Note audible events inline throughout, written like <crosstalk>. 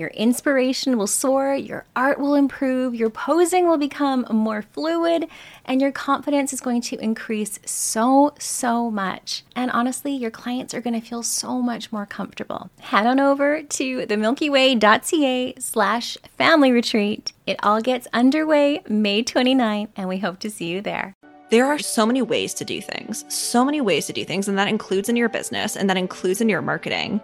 Your inspiration will soar, your art will improve, your posing will become more fluid, and your confidence is going to increase so, so much. And honestly, your clients are going to feel so much more comfortable. Head on over to themilkyway.ca slash family retreat. It all gets underway May 29th, and we hope to see you there there are so many ways to do things, so many ways to do things, and that includes in your business and that includes in your marketing.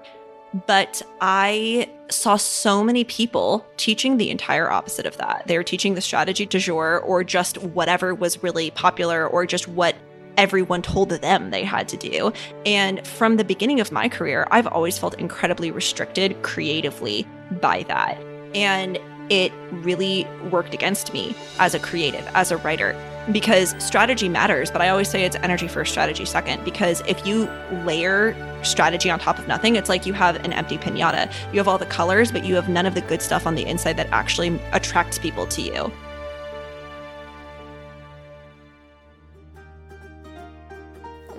But I saw so many people teaching the entire opposite of that. They were teaching the strategy du jour or just whatever was really popular or just what everyone told them they had to do. And from the beginning of my career, I've always felt incredibly restricted creatively by that. And it really worked against me as a creative, as a writer because strategy matters, but I always say it's energy first, strategy second. Because if you layer strategy on top of nothing, it's like you have an empty pinata. You have all the colors, but you have none of the good stuff on the inside that actually attracts people to you.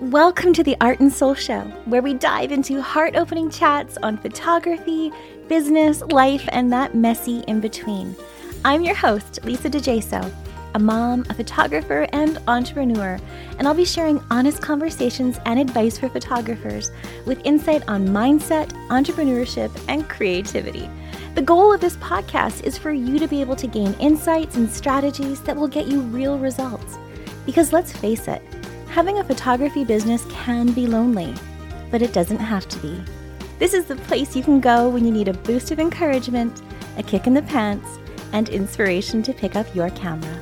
Welcome to the Art and Soul Show, where we dive into heart opening chats on photography, business, life, and that messy in between. I'm your host, Lisa DeJaso a mom, a photographer, and entrepreneur, and I'll be sharing honest conversations and advice for photographers with insight on mindset, entrepreneurship, and creativity. The goal of this podcast is for you to be able to gain insights and strategies that will get you real results. Because let's face it, having a photography business can be lonely, but it doesn't have to be. This is the place you can go when you need a boost of encouragement, a kick in the pants, and inspiration to pick up your camera.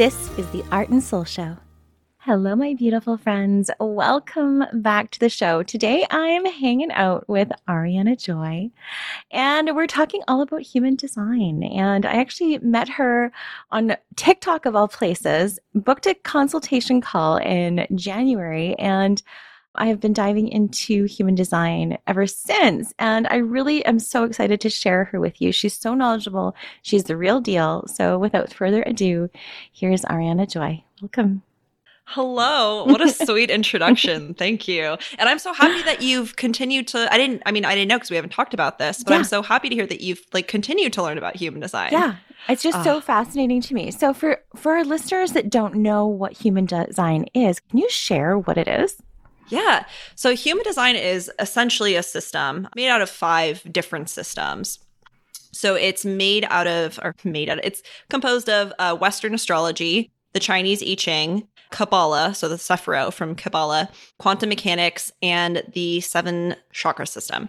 This is the Art and Soul Show. Hello, my beautiful friends. Welcome back to the show. Today I am hanging out with Ariana Joy, and we're talking all about human design. And I actually met her on TikTok, of all places, booked a consultation call in January, and I have been diving into human design ever since. And I really am so excited to share her with you. She's so knowledgeable. She's the real deal. So without further ado, here's Ariana Joy. Welcome. Hello. What a <laughs> sweet introduction. Thank you. And I'm so happy that you've continued to I didn't I mean I didn't know because we haven't talked about this, but yeah. I'm so happy to hear that you've like continued to learn about human design. Yeah. It's just uh. so fascinating to me. So for for our listeners that don't know what human design is, can you share what it is? Yeah. So human design is essentially a system made out of five different systems. So it's made out of, or made out of, it's composed of uh, Western astrology, the Chinese I Ching, Kabbalah, so the Sephirot from Kabbalah, quantum mechanics, and the seven chakra system.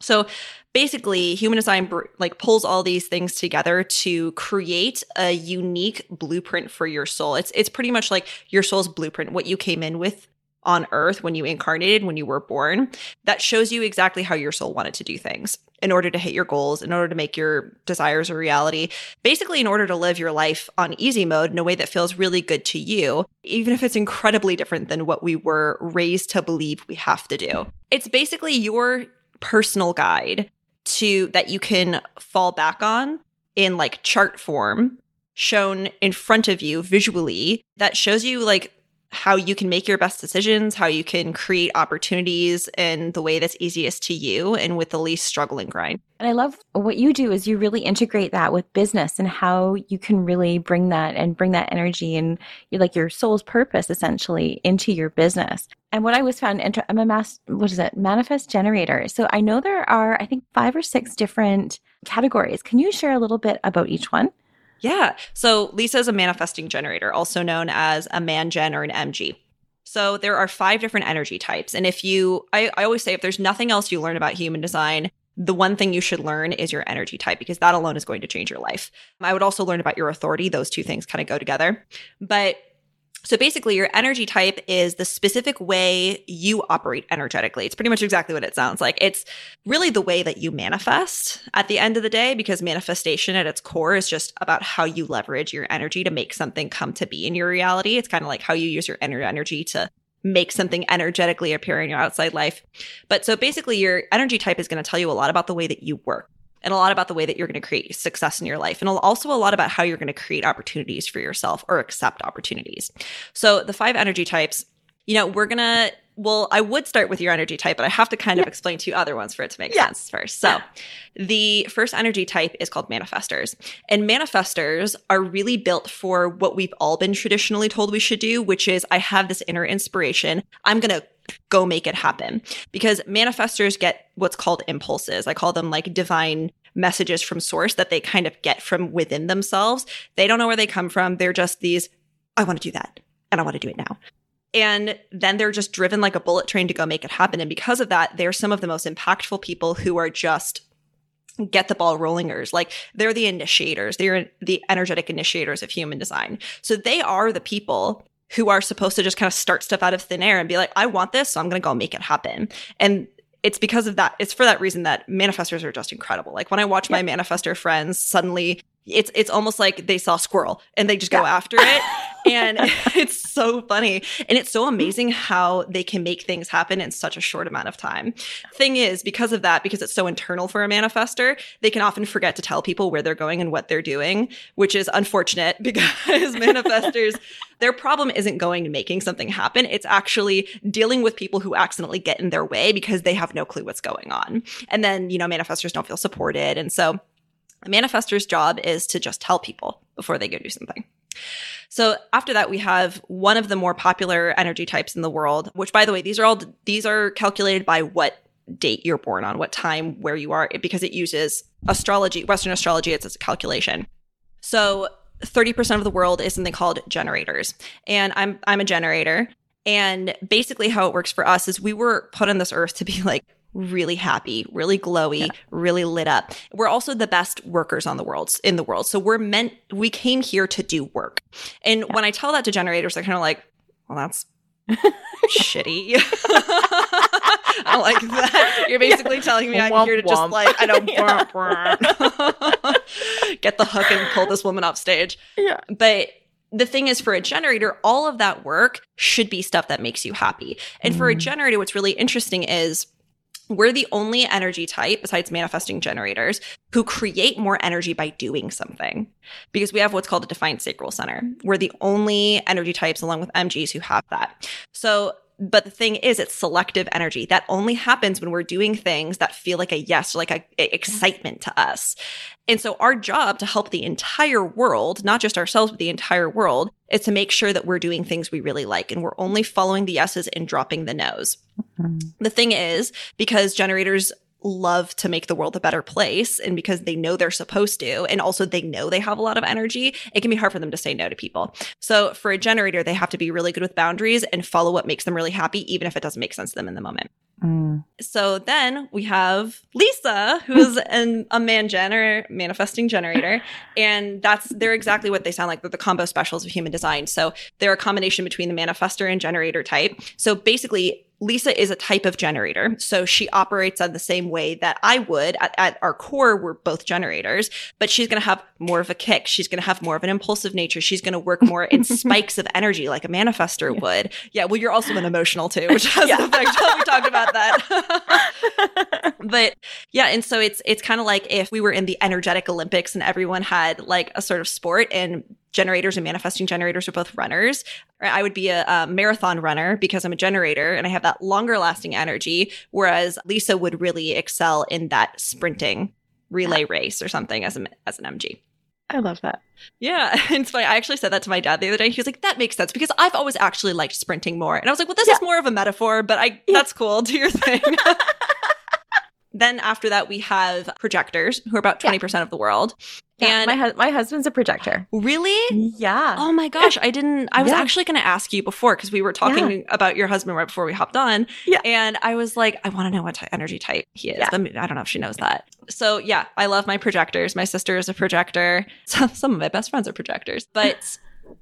So basically, human design like pulls all these things together to create a unique blueprint for your soul. It's it's pretty much like your soul's blueprint, what you came in with on earth when you incarnated, when you were born, that shows you exactly how your soul wanted to do things in order to hit your goals, in order to make your desires a reality, basically, in order to live your life on easy mode in a way that feels really good to you, even if it's incredibly different than what we were raised to believe we have to do. It's basically your personal guide to that you can fall back on in like chart form shown in front of you visually that shows you like how you can make your best decisions, how you can create opportunities in the way that's easiest to you and with the least struggle and grind. And I love what you do is you really integrate that with business and how you can really bring that and bring that energy and like your soul's purpose essentially into your business. And what I was found, I'm a mass, what is it, manifest generator. So I know there are, I think, five or six different categories. Can you share a little bit about each one? Yeah. So Lisa is a manifesting generator, also known as a man gen or an MG. So there are five different energy types. And if you, I, I always say, if there's nothing else you learn about human design, the one thing you should learn is your energy type because that alone is going to change your life. I would also learn about your authority. Those two things kind of go together. But so basically, your energy type is the specific way you operate energetically. It's pretty much exactly what it sounds like. It's really the way that you manifest at the end of the day, because manifestation at its core is just about how you leverage your energy to make something come to be in your reality. It's kind of like how you use your inner energy to make something energetically appear in your outside life. But so basically, your energy type is going to tell you a lot about the way that you work and a lot about the way that you're going to create success in your life and also a lot about how you're going to create opportunities for yourself or accept opportunities. So the five energy types, you know, we're going to well, I would start with your energy type, but I have to kind yeah. of explain two other ones for it to make yeah. sense first. So, the first energy type is called manifestors. And manifestors are really built for what we've all been traditionally told we should do, which is I have this inner inspiration. I'm going to go make it happen because manifestors get what's called impulses. I call them like divine messages from source that they kind of get from within themselves. They don't know where they come from. They're just these, I want to do that and I want to do it now. And then they're just driven like a bullet train to go make it happen. And because of that, they're some of the most impactful people who are just get the ball rollingers. Like they're the initiators. They're the energetic initiators of human design. So they are the people who are supposed to just kind of start stuff out of thin air and be like, I want this, so I'm going to go make it happen. And it's because of that. It's for that reason that manifestors are just incredible. Like when I watch my manifestor friends suddenly it's it's almost like they saw squirrel and they just go yeah. after it. <laughs> And <laughs> it's so funny. And it's so amazing how they can make things happen in such a short amount of time. Thing is because of that because it's so internal for a manifester they can often forget to tell people where they're going and what they're doing which is unfortunate <laughs> because manifestors their problem isn't going and making something happen. It's actually dealing with people who accidentally get in their way because they have no clue what's going on. And then you know manifestors don't feel supported. And so a manifestor's job is to just tell people before they go do something. So after that, we have one of the more popular energy types in the world, which by the way, these are all, these are calculated by what date you're born on, what time, where you are, because it uses astrology, Western astrology, it's a calculation. So 30% of the world is something called generators. And I'm, I'm a generator. And basically how it works for us is we were put on this earth to be like really happy, really glowy, yeah. really lit up. We're also the best workers on the world in the world. So we're meant we came here to do work. And yeah. when I tell that to generators, they're kind of like, well, that's <laughs> shitty. <laughs> I don't like that. You're basically yeah. telling me I'm womp, here to just like I don't <laughs> get the hook and pull this woman off stage. Yeah. But the thing is for a generator all of that work should be stuff that makes you happy and mm. for a mm. generator what's really interesting is we're the only energy type besides manifesting generators who create more energy by doing something because we have what's called a defined sacral center. We're the only energy types along with MGs who have that. So but the thing is it's selective energy. That only happens when we're doing things that feel like a yes or like a, a, excitement to us. And so our job to help the entire world not just ourselves but the entire world is to make sure that we're doing things we really like and we're only following the yeses and dropping the nos. Mm-hmm. the thing is because generators love to make the world a better place and because they know they're supposed to and also they know they have a lot of energy it can be hard for them to say no to people. So for a generator they have to be really good with boundaries and follow what makes them really happy even if it doesn't make sense to them in the moment. Mm. so then we have lisa who's <laughs> an, a man gener manifesting generator and that's they're exactly what they sound like. They're the combo specials of human design. So they're a combination between the manifester and generator type. So basically Lisa is a type of generator. So she operates on the same way that I would. At, at our core, we're both generators, but she's going to have more of a kick. She's going to have more of an impulsive nature. She's going to work more in <laughs> spikes of energy like a manifester yeah. would. Yeah. Well, you're also an emotional too, which has yeah. an effect. we talked about that. <laughs> but yeah. And so it's, it's kind of like if we were in the energetic Olympics and everyone had like a sort of sport and generators and manifesting generators are both runners. I would be a, a, marathon runner because I'm a generator and I have that longer lasting energy, whereas Lisa would really excel in that sprinting relay race or something as, a, as an MG. I love that. Yeah. <laughs> It's funny. I actually said that to my dad the other day. He was like, that makes sense because I've always actually liked sprinting more. And I was like, well, this yeah. is more of a metaphor, but I yeah. that's cool. Do your thing. <laughs> then after that, we have projectors who are about 20% yeah. of the world. Yeah, and my hu- my husband's a projector. Really? Yeah. Oh my gosh, I didn't. I was yeah. actually going to ask you before because we were talking yeah. about your husband right before we hopped on. Yeah. And I was like, I want to know what ty- energy type he is. Yeah. I, don't know if she knows that. So yeah, I love my projectors. My sister is a projector. <laughs> So, some of my best friends are projectors. But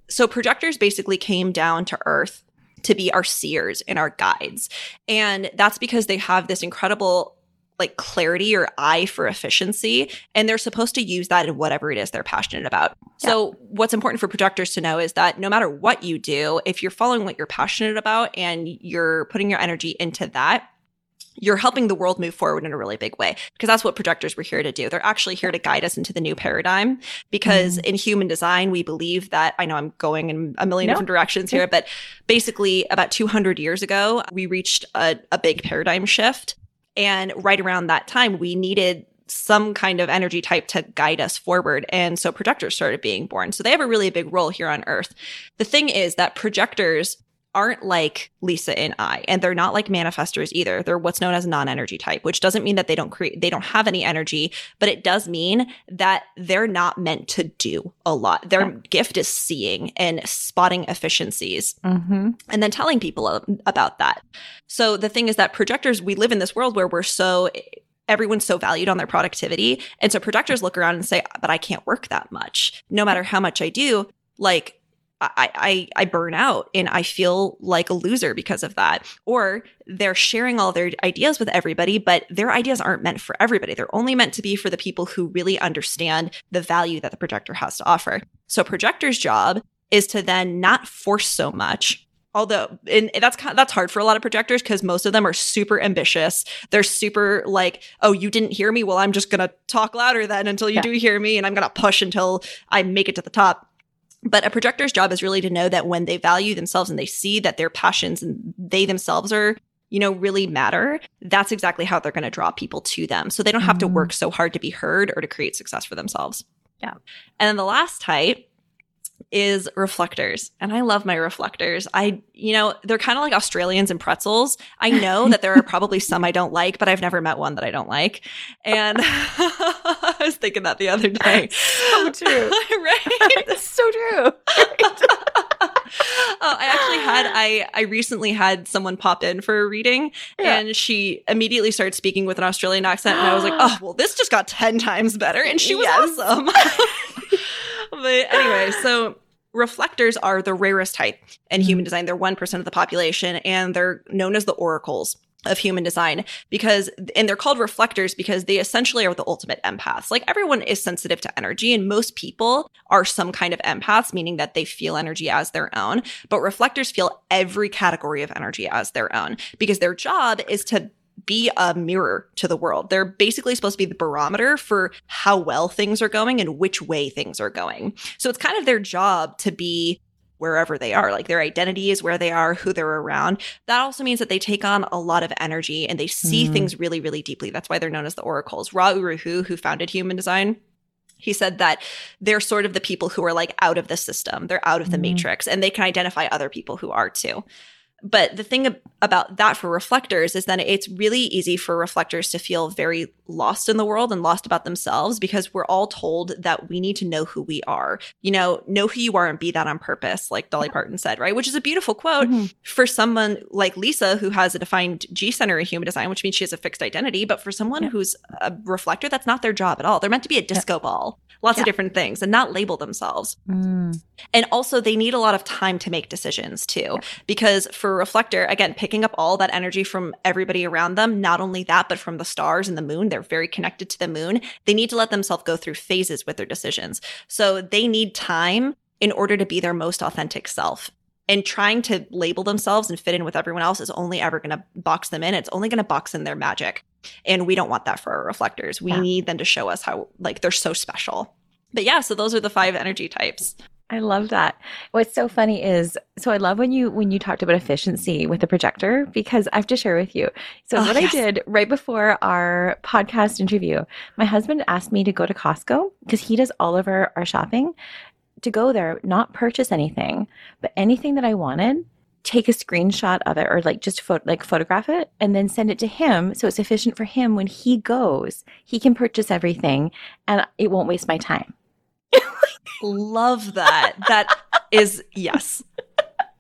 so projectors basically came down to Earth to be our seers and our guides, and that's because they have this incredible like clarity or eye for efficiency and they're supposed to use that in whatever it is they're passionate about. Yeah. So what's important for projectors to know is that no matter what you do, if you're following what you're passionate about and you're putting your energy into that, you're helping the world move forward in a really big way because that's what projectors were here to do. They're actually here to guide us into the new paradigm because mm. in human design, we believe that I know I'm going in a million no. different directions here, but basically about 200 years ago, we reached a, a big paradigm shift and right around that time, we needed some kind of energy type to guide us forward. And so projectors started being born. So they have a really big role here on Earth. The thing is that projectors aren't like Lisa and I, and they're not like manifestors either. They're what's known as non-energy type, which doesn't mean that they don't create, they don't have any energy, but it does mean that they're not meant to do a lot. Their yeah. gift is seeing and spotting efficiencies mm-hmm. and then telling people about that. So the thing is that projectors, we live in this world where we're so everyone's so valued on their productivity. And so projectors look around and say, but I can't work that much. No matter how much I do, like I, I, I burn out and I feel like a loser because of that. Or they're sharing all their ideas with everybody, but their ideas aren't meant for everybody. They're only meant to be for the people who really understand the value that the projector has to offer. So projector's job is to then not force so much. Although, and that's that's hard for a lot of projectors because most of them are super ambitious. They're super like, oh, you didn't hear me. Well, I'm just gonna talk louder then until you yeah. do hear me, and I'm gonna push until I make it to the top but a projector's job is really to know that when they value themselves and they see that their passions and they themselves are you know really matter that's exactly how they're going to draw people to them. So they don't have mm-hmm. to work so hard to be heard or to create success for themselves. Yeah. And then the last type is reflectors. And I love my reflectors. I, you know, they're kind of like Australians and pretzels. I know that there are <laughs> probably some I don't like, but I've never met one that I don't like. And <laughs> I was thinking that the other day. So true. right? That's so true. <laughs> Oh, I actually had I I recently had someone pop in for a reading yeah. and she immediately started speaking with an Australian accent and I was like, <gasps> "Oh, well this just got 10 times better." And she was yes. awesome. But anyway, so reflectors are the rarest type in human mm-hmm. design. They're 1% of the population and they're known as the oracles of human design because and they're called reflectors because they essentially are the ultimate empaths. Like everyone is sensitive to energy and most people are some kind of empaths meaning that they feel energy as their own, but reflectors feel every category of energy as their own because their job is to be a mirror to the world. They're basically supposed to be the barometer for how well things are going and which way things are going. So it's kind of their job to be wherever they are. Like their identity is where they are, who they're around. That also means that they take on a lot of energy and they see mm. things really, really deeply. That's why they're known as the oracles. Ra Uru Hu, who founded human design, he said that they're sort of the people who are like out of the system, they're out of the mm. matrix, and they can identify other people who are too. But the thing about that for reflectors is that it's really easy for reflectors to feel very lost in the world and lost about themselves because we're all told that we need to know who we are. You know, know who you are and be that on purpose, like Dolly Parton said, right? Which is a beautiful quote mm-hmm. for someone like Lisa who has a defined G center in human design, which means she has a fixed identity. But for someone yeah. who's a reflector, that's not their job at all. They're meant to be a disco yeah. ball lots yeah. of different things and not label themselves. Mm. And also, they need a lot of time to make decisions too, because for reflector, again, picking up all that energy from everybody around them, not only that, but from the stars and the moon, they're very connected to the moon. They need to let themselves go through phases with their decisions. So they need time in order to be their most authentic self and trying to label themselves and fit in with everyone else is only ever going to box them in. It's only going to box in their magic. And we don't want that for our reflectors. We yeah. need them to show us how, like, they're so special. But yeah, so those are the five energy types. I love that. What's so funny is so I love when you when you talked about efficiency with the projector because I have to share with you. So oh, what yes. I did right before our podcast interview, my husband asked me to go to Costco because he does all of our, our shopping to go there, not purchase anything, but anything that I wanted, take a screenshot of it or like just pho- like photograph it and then send it to him so it's efficient for him when he goes. He can purchase everything and it won't waste my time. Love that. That is yes.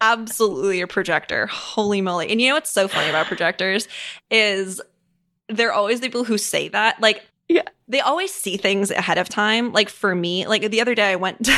Absolutely a projector. Holy moly. And you know what's so funny about projectors is they're always the people who say that. Like yeah. They always see things ahead of time. Like for me, like the other day I went <laughs> to,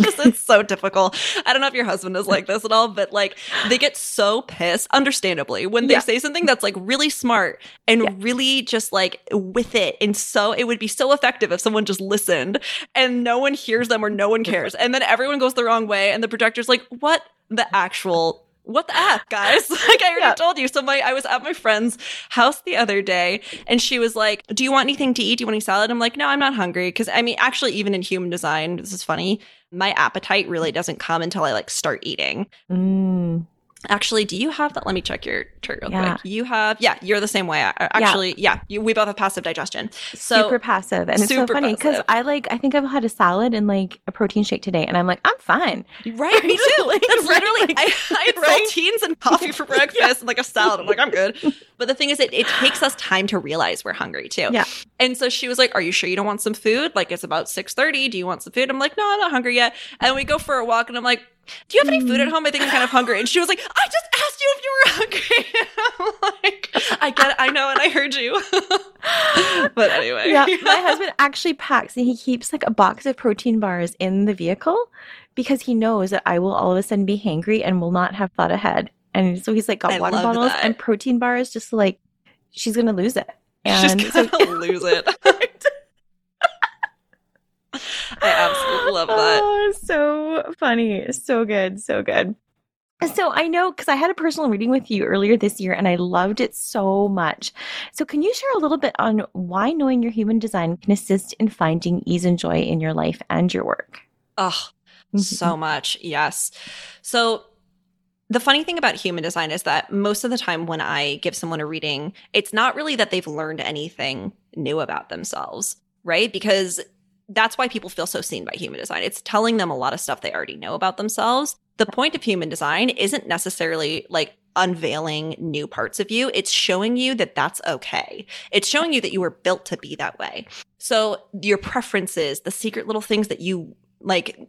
just it's so difficult. I don't know if your husband is like this at all, but like they get so pissed, understandably, when they yeah. say something that's like really smart and yeah. really just like with it. And so it would be so effective if someone just listened and no one hears them or no one cares. <laughs> And then everyone goes the wrong way and the projector's like, what the actual what the F, guys? <laughs> like I already yeah. told you. So my I was at my friend's house the other day and she was like, Do you want anything to eat? Do you want any salad? I'm like, No, I'm not hungry. Cause I mean, actually, even in human design, this is funny. My appetite really doesn't come until I like start eating. Mm. Actually, do you have that? Let me check your chart real yeah. quick. You have, yeah, you're the same way. Actually, yeah, yeah you, we both have passive digestion. So super passive, and it's so funny because I like. I think I've had a salad and like a protein shake today, and I'm like, I'm fine. Right, me <laughs> too. like, That's literally. Like, I, I <laughs> had right? saltines and coffee for breakfast yeah. and like a salad. I'm like, I'm good. <laughs> But the thing is, it, it takes us time to realize we're hungry too. Yeah. And so she was like, "Are you sure you don't want some food? Like it's about six thirty. Do you want some food?" I'm like, "No, I'm not hungry yet." And we go for a walk, and I'm like do you have any food at mm. home? I think I'm kind of hungry. And she was like, I just asked you if you were hungry. <laughs> like, I get it. I know. And I heard you. <laughs> but anyway. Yeah. My husband actually packs and he keeps like a box of protein bars in the vehicle because he knows that I will all of a sudden be hangry and will not have thought ahead. And so he's like got I water bottles that. and protein bars just like she's going to lose it. And she's going to so- <laughs> lose it. I absolutely love that. Oh, so funny. So good. So good. So I know because I had a personal reading with you earlier this year and I loved it so much. So can you share a little bit on why knowing your human design can assist in finding ease and joy in your life and your work? Oh, mm-hmm. so much. Yes. So the funny thing about human design is that most of the time when I give someone a reading, it's not really that they've learned anything new about themselves, right? Because that's why people feel so seen by human design. It's telling them a lot of stuff they already know about themselves. The point of human design isn't necessarily like unveiling new parts of you. It's showing you that that's okay. It's showing you that you were built to be that way. So your preferences, the secret little things that you like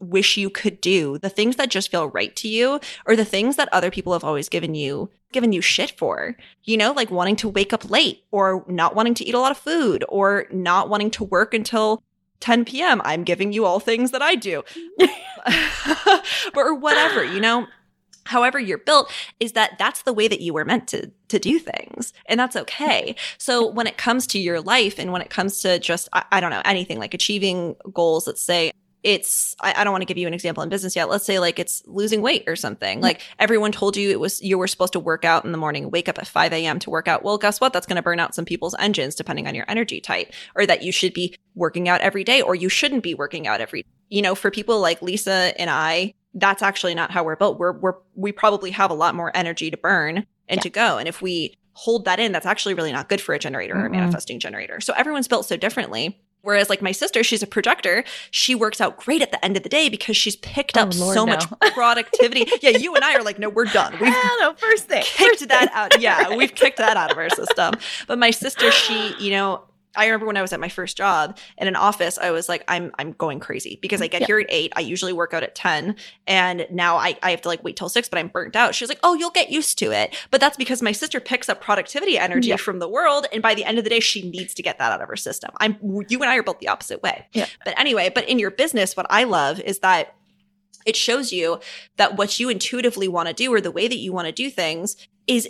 wish you could do, the things that just feel right to you, or the things that other people have always given you given you shit for. You know, like wanting to wake up late or not wanting to eat a lot of food or not wanting to work until 10 p.m. I'm giving you all things that I do. <laughs> But or whatever, you know? However you're built is that that's the way that you were meant to to do things and that's okay. So when it comes to your life and when it comes to just I, I don't know anything like achieving goals, let's say it's I, I, don't want to give you an example in business yet. Let's say like it's losing weight or something. Like everyone told you it was you were supposed to work out in the morning wake up at 5 a.m to work out. Well guess what? That's going to burn out some people's engines depending on your energy type or that you should be working out every day or you shouldn't be working out every you know for people like lisa and i that's actually not how we're built. We're, we're we probably have a lot more energy to burn and yeah. to go. And if we hold that in that's actually really not good for a generator mm-hmm. or a manifesting generator. So everyone's built so differently Whereas, like my sister, she's a projector. She works out great at the end of the day because she's picked up oh, Lord, so no. much <laughs> productivity. yeah, you and I are like, no, we're done. We've <laughs> no, first thing, kicked first that thing. out. Yeah, we've kicked that out of our system. But my sister, she, you know, I remember when I was at my first job in an office, I was like, I'm I'm going crazy because I mm, get here at eight. I usually work out at 10. And now I, I have to like wait till six, but I'm burnt out. She's like, Oh, you'll get used to it. But that's because my sister picks up productivity energy from the world. And by the end of the day, she needs to get that out of her system. I'm you and I are both the opposite way. Yeah. But anyway, but in your business, what I love is that it shows you that what you intuitively want to do or the way that you want to do things is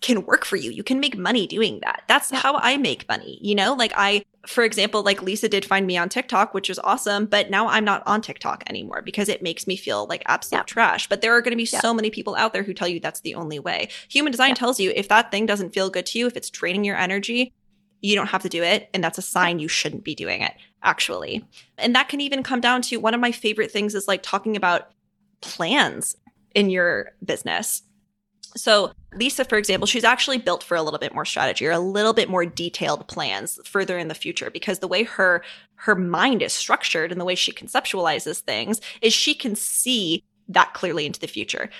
can work for you. You can make money doing that. That's yeah. how I make money. You know, like I, for example, like Lisa did find me on TikTok, which was awesome, but now I'm not on TikTok anymore because it makes me feel like absolute yeah. trash. But there are going to be yeah. so many people out there who tell you that's the only way. Human design tells you if that thing doesn't feel good to you, if it's draining your energy, you don't have to do it. And that's a sign you shouldn't be doing it actually. And that can even come down to one of my favorite things is like talking about plans in your business. So, Lisa, for example, she's actually built for a little bit more strategy or a little bit more detailed plans further in the future because the way her her mind is structured and the way she conceptualizes things is she can see that clearly into the future.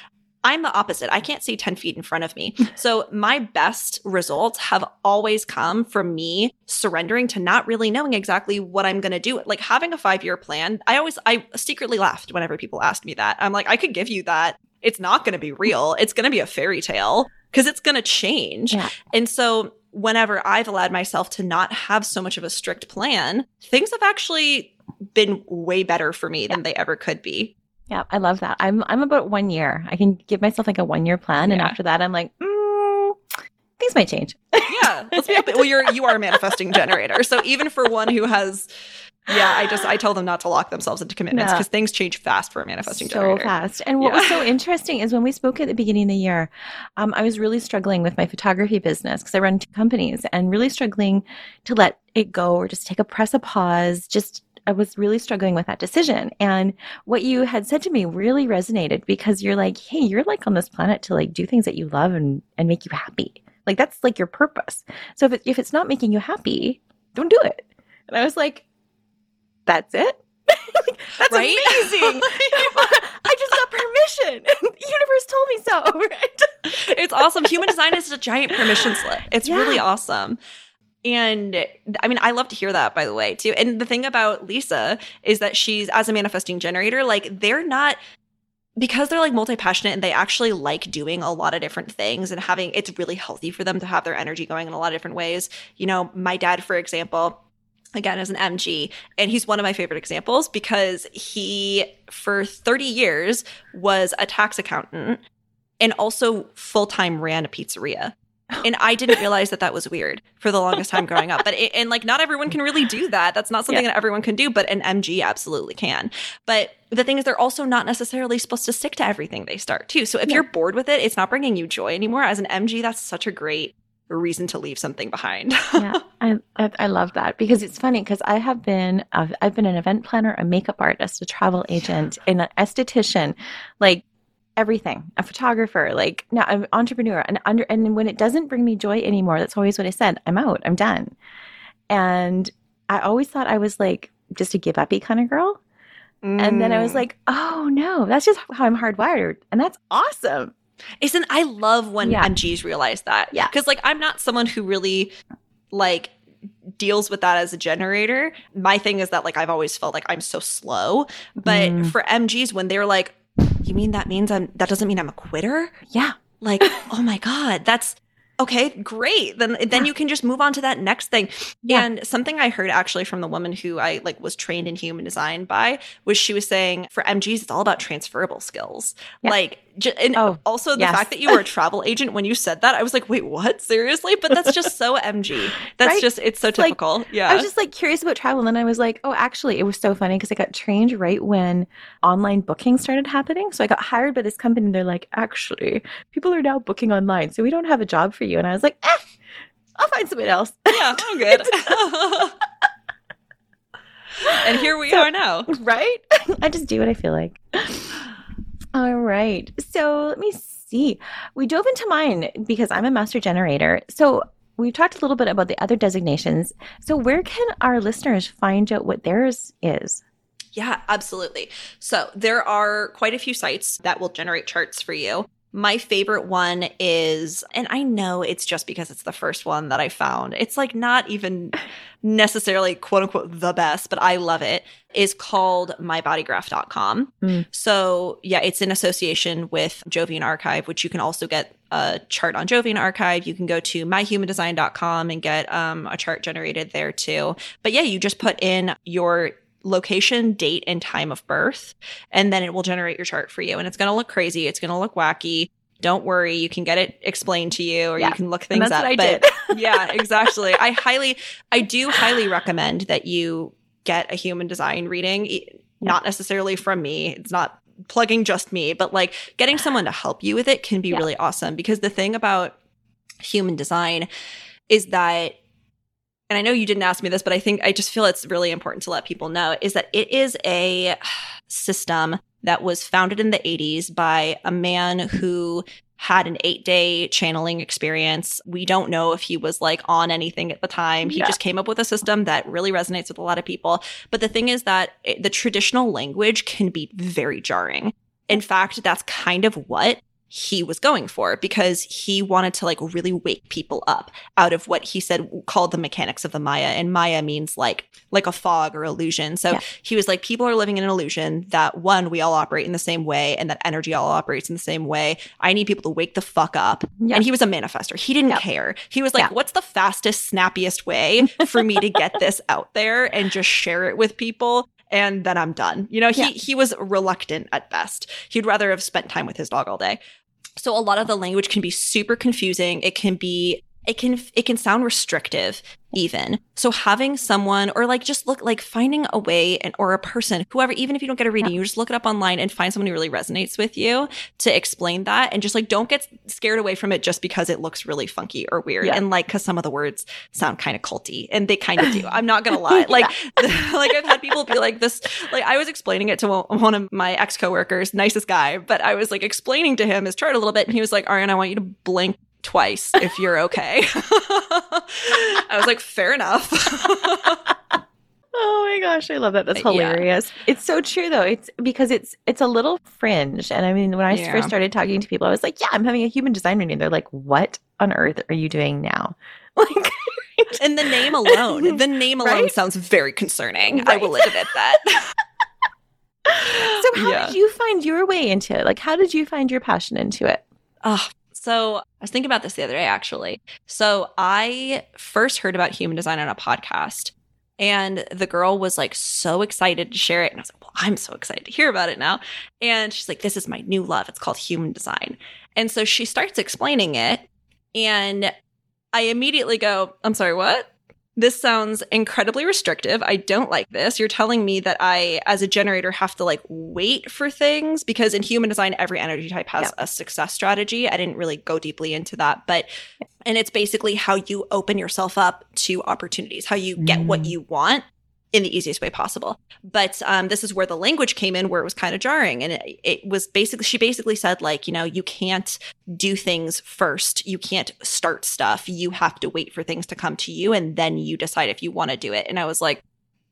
I'm the opposite. I can't see 10 feet in front of me. <laughs> So my best results have always come from me surrendering to not really knowing exactly what I'm going to do. Like having a five year plan, I always, I secretly laughed whenever people asked me that. I'm like, I could give you that. It's not going to be real. It's going to be a fairy tale because it's going to change. Yeah. And so whenever I've allowed myself to not have so much of a strict plan, things have actually been way better for me than they ever could be. Yeah, I love that. I'm I'm about one year. I can give myself like a one year plan, and after that, I'm like, mm, things might change. Yeah, let's be open. Well, you're you are a manifesting generator, so even for one who has, yeah, I just I tell them not to lock themselves into commitments No. because things change fast for a manifesting so generator. fast. And what was so interesting is when we spoke at the beginning of the year, um, I was really struggling with my photography business because I run two companies and really struggling to let it go or just take a press a pause. Just I was really struggling with that decision. And what you had said to me really resonated because you're like, hey, you're like on this planet to like do things that you love and and make you happy. Like that's like your purpose. So if it, if it's not making you happy, don't do it. And I was like, that's it. <laughs> that's Right? amazing. <laughs> <laughs> I just got permission. the universe told me so. Right? it's awesome. Human design is a giant permission slip. It's Yeah. really awesome. And I mean, I love to hear that, by the way, too. And the thing about Lisa is that she's, as a manifesting generator, like they're not, because they're like multi passionate and they actually like doing a lot of different things and having, it's really healthy for them to have their energy going in a lot of different ways. You know, my dad, for example, again as an MG. And he's one of my favorite examples because he, for 30 years, was a tax accountant and also full time ran a pizzeria. <laughs> And I didn't realize that that was weird for the longest time growing up. But it, and like not everyone can really do that. That's not something that everyone can do, but an MG absolutely can. But the thing is, they're also not necessarily supposed to stick to everything they start too. So if Yeah. you're bored with it, it's not bringing you joy anymore. As an MG, that's such a great reason to leave something behind. <laughs> yeah, I, I I love that because it's funny because I have been uh, I've been an event planner, a makeup artist, a travel agent, and an esthetician, like everything, a photographer, like now I'm an entrepreneur, and under and when it doesn't bring me joy anymore, that's always what I said. I'm out. I'm done. And I always thought I was like just a give uppy kind of girl. And then I was Mm. like, oh no, that's just how I'm hardwired. And that's awesome. Isn't I love when Yeah. MGs realize that. Yeah. Because like I'm not someone who really like deals with that as a generator. My thing is that like I've always felt like I'm so slow. But Mm. for MGs, when they're like, You mean that means I'm that doesn't mean I'm a quitter? Yeah. Like, oh my God, that's okay, great. Then then Yeah. you can just move on to that next thing. Yeah. And something I heard actually from the woman who I like was trained in human design by was she was saying for MGs it's all about transferable skills. Yeah. Like and Oh, also the yes. fact that you were a travel agent when you said that I was like, "Wait, what? Seriously?" But that's just so MG. That's Right? just it's so It's like- typical. yeah. I was just like curious about travel, and then I was like, oh, actually, it was so funny because I got trained right when online booking started happening. So I got hired by this company. And they're like, actually, people are now booking online, so we don't have a job for you. And I was like, eh, I'll find somebody else. yeah, I'm good. <laughs> <laughs> and here we So- are now. right? <laughs> I just do what I feel like. All right. So let me see. We dove into mine because I'm a master generator. So we've talked a little bit about the other designations. So where can our listeners find out what theirs is? Yeah, absolutely. So there are quite a few sites that will generate charts for you. My favorite one is, and I know it's just because it's the first one that I found. It's like not even <laughs> necessarily quote unquote the best, but I love it. Is called mybodygraph.com. Mm. So yeah, it's in association with Jovian Archive, which you can also get a chart on Jovian Archive. You can go to myhumandesign.com and get um, a chart generated there too. But yeah, you just put in your location, date, and time of birth, and then it will generate your chart for you. And it's going to look crazy. It's going to look wacky. Don't worry, you can get it explained to you, or Yeah. you can look things that's up. what I but did. yeah, <laughs> exactly. I highly, I do highly recommend that you get a human design reading. Not necessarily from me. It's not plugging just me, but like getting someone to help you with it can be Yeah. really awesome. Because the thing about human design is that and I know you didn't ask me this, but I think I just feel it's really important to let people know is that it is a system that was founded in the 80s by a man who had an eight day channeling experience. We don't know if he was like on anything at the time. He Yeah. just came up with a system that really resonates with a lot of people. But the thing is that it, the traditional language can be very jarring. In fact, that's kind of what he was going for because he wanted to like really wake people up out of what he said called the mechanics of the Maya. And Maya means like like a fog or illusion. So Yeah. he was like, people are living in an illusion that one, we all operate in the same way and that energy all operates in the same way. I need people to wake the fuck up. Yeah. And he was a manifester. He didn't Yeah. care. He was like, what's the fastest, snappiest way for me to get this out there and just share it with people? And then I'm done. You know, he Yeah. he was reluctant at best. He'd rather have spent time with his dog all day. So a lot of the language can be super confusing. It can be it can it can sound restrictive even. So having someone or like just look like finding a way and or a person, whoever, even if you don't get a reading, you just look it up online and find someone who really resonates with you to explain that and just like don't get scared away from it just because it looks really funky or weird. Yeah. And like cause some of the words sound kind of culty and they kind of do. I'm not gonna <laughs> lie. Like <laughs> like I've had people be like this like I was explaining it to one- one of my ex coworkers, nicest guy, but I was like explaining to him his chart a little bit, and he was like, "Ariana, I want you to blink twice if you're okay." <laughs> I was like, "Fair enough." <laughs> Oh my gosh, I love that. That's Yeah. hilarious. It's so true though. It's because it's it's a little fringe. And I mean, when I Yeah. first started talking to people, I was like, "Yeah, I'm having a human design reading." They're like, "What on earth are you doing now?" <laughs> Like, and the name alone, the name alone Right? sounds very concerning. I will admit that. so how Yeah. did you find your way into it? Like, how did you find your passion into it? Oh, so I was thinking about this the other day, actually. So I first heard about human design on a podcast, and the girl was like so excited to share it. And I was like, well, I'm so excited to hear about it now. And she's like, this is my new love. It's called human design. And so she starts explaining it, and I immediately go, I'm sorry, what? This sounds incredibly restrictive. I don't like this. You're telling me that I, as a generator, have to like wait for things because in human design, every energy type has a success strategy. I didn't really go deeply into that, but, and it's basically how you open yourself up to opportunities, how you get what Mm. you want in the easiest way possible. But um, this is where the language came in, where it was kind of jarring. And it, it was basically, she basically said, like, you know, you can't do things first. You can't start stuff. You have to wait for things to come to you and then you decide if you want to do it. And I was like,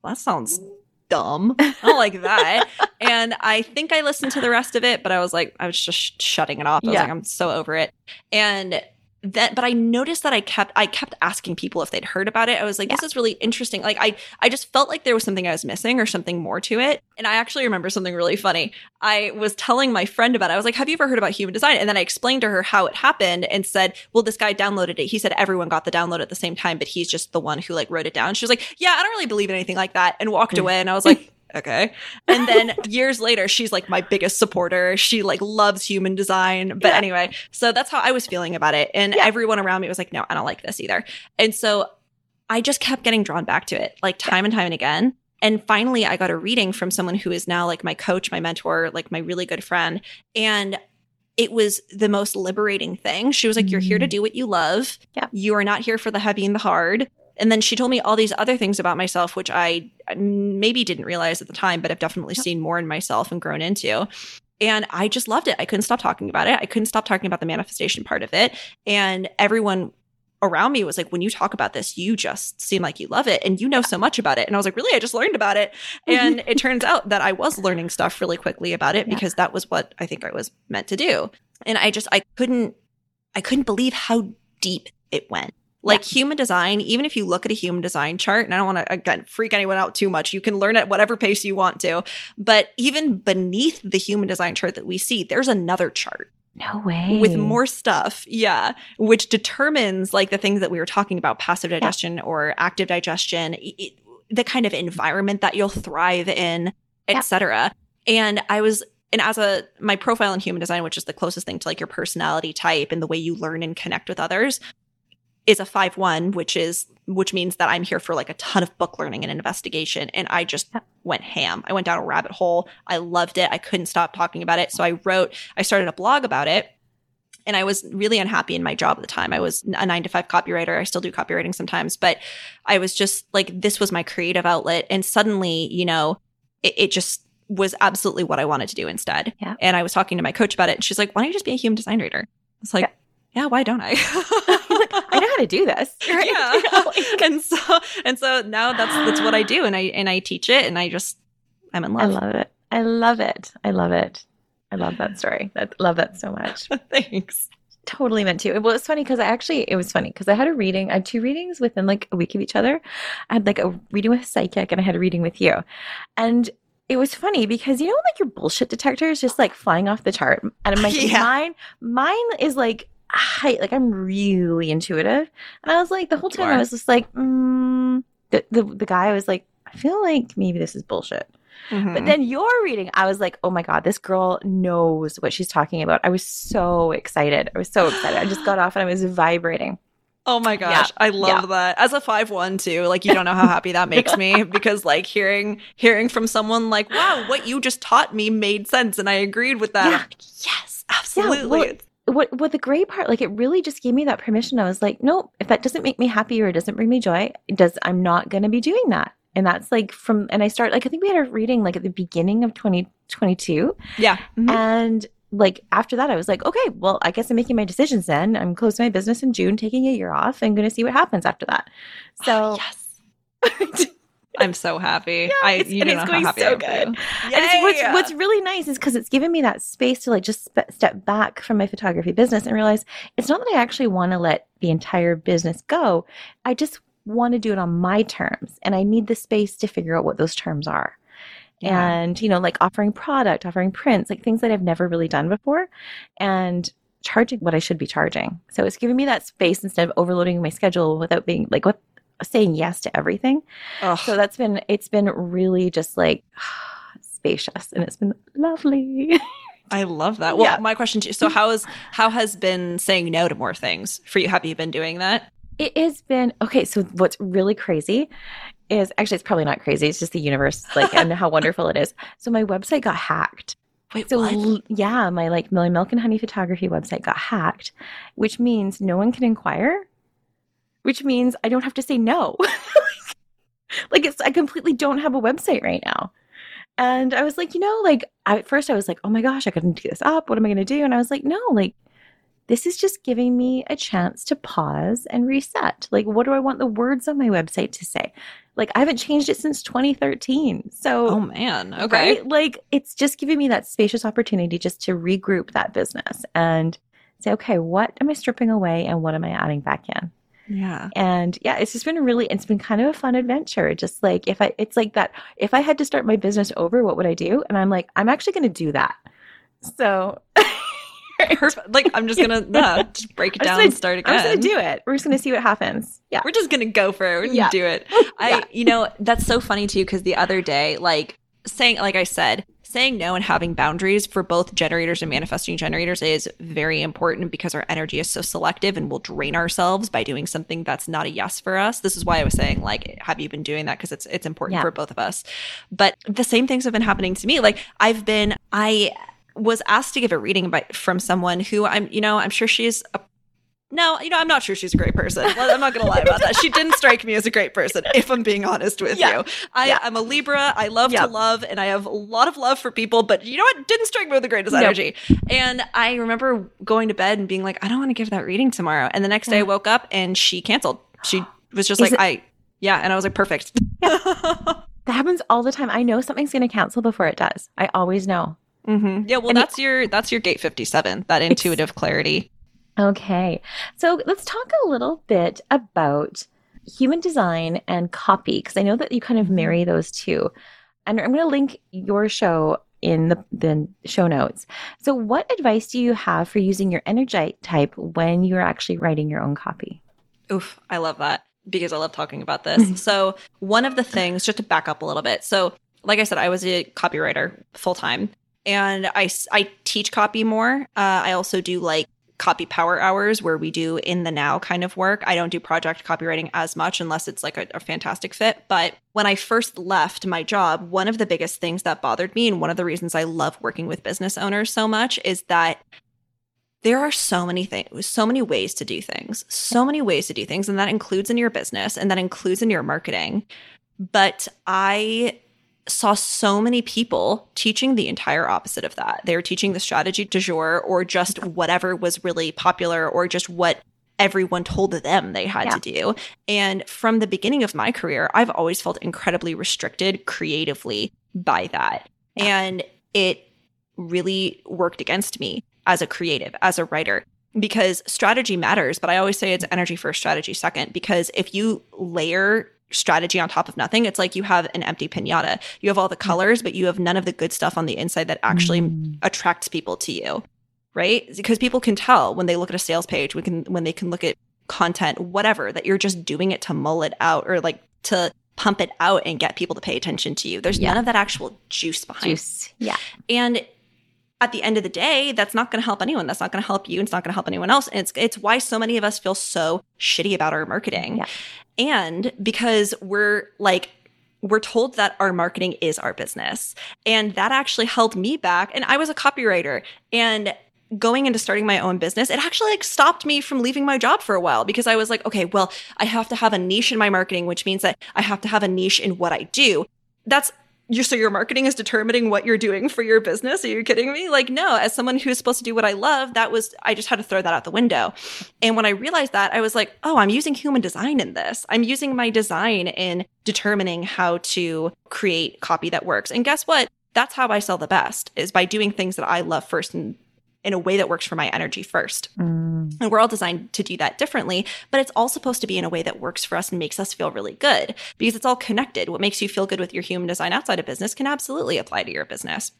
well, that sounds dumb. I don't like that. <laughs> and I think I listened to the rest of it, but I was like, I was just sh- shutting it off. I was Yeah. like, I'm so over it. And that but I noticed that I kept I kept asking people if they'd heard about it. I was like, this is really interesting. Like I I just felt like there was something I was missing or something more to it. And I actually remember something really funny. I was telling my friend about it. I was like, "Have you ever heard about human design?" And then I explained to her how it happened and said, "Well, this guy downloaded it. He said everyone got the download at the same time, but he's just the one who like wrote it down." She was like, "Yeah, I don't really believe in anything like that," and walked mm. away. And I was like, okay. And then years later, she's like my biggest supporter. She like loves human design. But Yeah. anyway, so that's how I was feeling about it. And Yeah. everyone around me was like, no, I don't like this either. And so I just kept getting drawn back to it, like time and time and again. And finally, I got a reading from someone who is now like my coach, my mentor, like my really good friend. And it was the most liberating thing. She was like, You're here to Mm. do what you love. Yeah. You are not here for the heavy and the hard. And then she told me all these other things about myself, which I maybe didn't realize at the time, but I've definitely seen more in myself and grown into. And I just loved it. I couldn't stop talking about it. I couldn't stop talking about the manifestation part of it. And everyone around me was like, when you talk about this, you just seem like you love it and you know so much about it. And I was like, really? I just learned about it. And <laughs> it turns out that I was learning stuff really quickly about it Yeah. because that was what I think I was meant to do. And I just, I couldn't, I couldn't believe how deep it went. Like human design, even if you look at a human design chart, and I don't want to again freak anyone out too much, you can learn at whatever pace you want to. But even beneath the human design chart that we see, there's another chart No way. with more stuff yeah which determines like the things that we were talking about passive digestion or active digestion it, the kind of environment that you'll thrive in Yeah. etc and i was and as a my profile in human design which is the closest thing to like your personality type and the way you learn and connect with others is a 5-1 which is which means that i'm here for like a ton of book learning and investigation and i just went ham i went down a rabbit hole i loved it i couldn't stop talking about it so i wrote i started a blog about it and I was really unhappy in my job at the time. I was a nine to five copywriter. I still do copywriting sometimes, but I was just like, this was my creative outlet. And suddenly, you know, it, it just was absolutely what I wanted to do instead. Yeah. And I was talking to my coach about it. And she's like, why don't you just be a human design writer? It's like, yeah, why don't I? <laughs> I know how to do this. <laughs> Right? yeah. <laughs> You know, like- <laughs> and so and so now that's that's what I do and I and I teach it and I just I'm in love. I love. it. I love it. I love it. I love that story. I love that so much. Thanks. Totally meant to. Well, it's funny because I actually, it was funny because I had a reading. I had two readings within like a week of each other. I had like a reading with a psychic and I had a reading with you. And it was funny because you know, like your bullshit detector is just like flying off the chart. And like, Yeah. mine, mine is like, high, like I'm really intuitive. And I was like, the whole time I was just like, mm, the, the, the guy was like, I feel like maybe this is bullshit. Mhm. But then your reading, I was like, oh my God, this girl knows what she's talking about. I was so excited. I was so excited. I just <gasps> got off and I was vibrating. Oh my gosh, I love that. As a five one too, like you don't know how happy that <laughs> makes me because like hearing hearing from someone like, wow, what you just taught me made sense and I agreed with that. Yeah. Like, yes, absolutely. well, What what the great part, like it really just gave me that permission. I was like, nope, if that doesn't make me happy or it doesn't bring me joy, it does I'm not gonna be doing that. And that's like from and I start like I think we had a reading like at the beginning of 2022. yeah. Mhm. And like after that, I was like, okay, well, I guess I'm making my decisions then. I'm closing my business in June, taking a year off, and going to see what happens after that. So, yes. <laughs> I'm so happy. Yeah, I it's- you and it's know going happy so I am good. for you. and it's, what's, what's really nice is because it's given me that space to like just spe- step back from my photography business and realize it's not that I actually want to let the entire business go. I just want to do it on my terms, and I need the space to figure out what those terms are. Yeah. and you know like offering product offering prints like things that i've never really done before and charging what i should be charging so it's giving me that space instead of overloading my schedule without being like what saying yes to everything Ugh. so that's been it's been really just like <sighs> spacious and it's been lovely I love that. Well, Yeah. my question to you, so how is how has been saying no to more things for you? Have you been doing that? it has been okay so what's really crazy is actually it's probably not crazy it's just the universe like and how <laughs> wonderful it is so my website got hacked Wait, So what? yeah, my like Million Milk and Honey photography website got hacked, which means no one can inquire, which means I don't have to say no. <laughs> like it's I completely don't have a website right now. And I was like, you know, like I, at first I was like, oh my gosh, I couldn't do this up. What am I going to do? And I was like, no, like this is just giving me a chance to pause and reset. Like, what do I want the words on my website to say? Like, I haven't changed it since 2013. So, oh man. Okay. Right? Like it's just giving me that spacious opportunity just to regroup that business and say, okay, what am I stripping away and what am I adding back in? Yeah. And yeah, it's just been really, it's been kind of a fun adventure. Just like if I, it's like that, if I had to start my business over, what would I do? And I'm like, I'm actually going to do that. So <laughs> Perfect. Like I'm just gonna <laughs> yeah, just break it down gonna- and start again. I'm just going to do it. We're just going to see what happens. Yeah. We're just gonna go for it. We're gonna Yeah. do it. <laughs> I, Yeah. you know, that's so funny too because the other day, like saying, like I said, saying no and having boundaries for both generators and manifesting generators is very important because our energy is so selective and we'll drain ourselves by doing something that's not a yes for us. This is why I was saying, like, have you been doing that? Because it's it's important Yeah. for both of us. But the same things have been happening to me. Like I've been, I was asked to give a reading by from someone who I'm, you know, I'm sure she's a no, you know, I'm not sure she's a great person. I'm not going to lie about that. She didn't strike me as a great person, if I'm being honest with Yeah. you. I, Yeah. I'm a Libra. I love Yeah. to love, and I have a lot of love for people, but you know what? Didn't strike me with the greatest Nope. energy. And I remember going to bed and being like, I don't want to give that reading tomorrow. And the next day I woke up and she canceled. She <gasps> was just Is like, it- I, yeah. And I was like, perfect. <laughs> That happens all the time. I know something's going to cancel before it does. I always know. hmm Yeah. Well, And it- that's your, that's your gate 57, that intuitive clarity. Okay. So let's talk a little bit about human design and copy, because I know that you kind of marry those two. And I'm going to link your show in the, the show notes. So, what advice do you have for using your energy type when you're actually writing your own copy? Oof, I love that because I love talking about this. so, one of the things, just to back up a little bit. So, like I said, I was a copywriter full time and I, I teach copy more. Uh, I also do like copy power hours where we do in the now kind of work. I don't do project copywriting as much unless it's like a, a fantastic fit. But when I first left my job, one of the biggest things that bothered me and one of the reasons I love working with business owners so much is that there are so many things, so many ways to do things, so many ways to do things. And that includes in your business and that includes in your marketing. But I saw so many people teaching the entire opposite of that. They were teaching the strategy du jour or just whatever was really popular or just what everyone told them they had yeah. to do. And from the beginning of my career, I've always felt incredibly restricted creatively by that. Yeah. And it really worked against me as a creative, as a writer because strategy matters, but I always say it's energy first, strategy second. Because if you layer strategy on top of nothing. It's like you have an empty pinata. You have all the colors, but you have none of the good stuff on the inside that actually mm. attracts people to you. Right? Because people can tell when they look at a sales page, we can when they can look at content, whatever, that you're just doing it to mull it out or like to pump it out and get people to pay attention to you. There's yeah. none of that actual juice behind. Juice. Yeah. And at the end of the day, that's not going to help anyone. That's not going to help you. It's not going to help anyone else. And it's it's why so many of us feel so shitty about our marketing. Yeah. And because we're like, we're told that our marketing is our business. And that actually held me back. And I was a copywriter and going into starting my own business, it actually like stopped me from leaving my job for a while because I was like, okay, well, I have to have a niche in my marketing, which means that I have to have a niche in what I do. That's you so your marketing is determining what you're doing for your business? Are you kidding me? Like no as someone who's supposed to do what i love that was i just had to throw that out the window. And when i realized that i was like oh i'm using human design in this. I'm using my design in determining how to create copy that works. And guess what? That's how i sell the best is by doing things that i love first and in a way that works for my energy first. Mm. And we're all designed to do that differently, but it's all supposed to be in a way that works for us and makes us feel really good because it's all connected. What makes you feel good with your human design outside of business can absolutely apply to your business.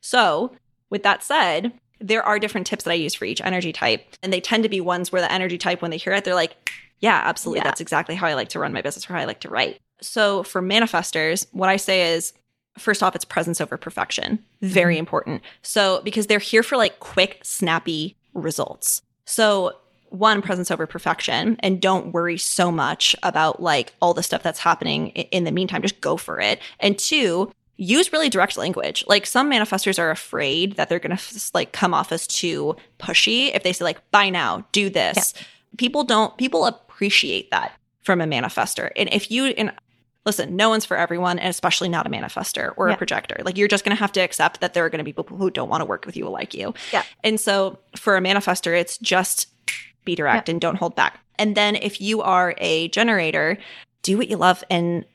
So, with that said, there are different tips that I use for each energy type, and they tend to be ones where the energy type, when they hear it, they're like, yeah, absolutely. Yeah. That's exactly how I like to run my business or how I like to write. So, for manifestors, what I say is first off, it's presence over perfection. Very mm-hmm. important. So, because they're here for like quick, snappy results. So, one, presence over perfection, and don't worry so much about like all the stuff that's happening in the meantime. Just go for it. And two, use really direct language. Like some manifestors are afraid that they're going to like come off as too pushy if they say like buy now, do this. Yeah. People don't people appreciate that from a manifestor. And if you and listen, no one's for everyone, and especially not a manifestor or yeah. a projector. Like you're just going to have to accept that there are going to be people who don't want to work with you like you. Yeah. And so for a manifestor, it's just be direct yeah. and don't hold back. And then if you are a generator, do what you love and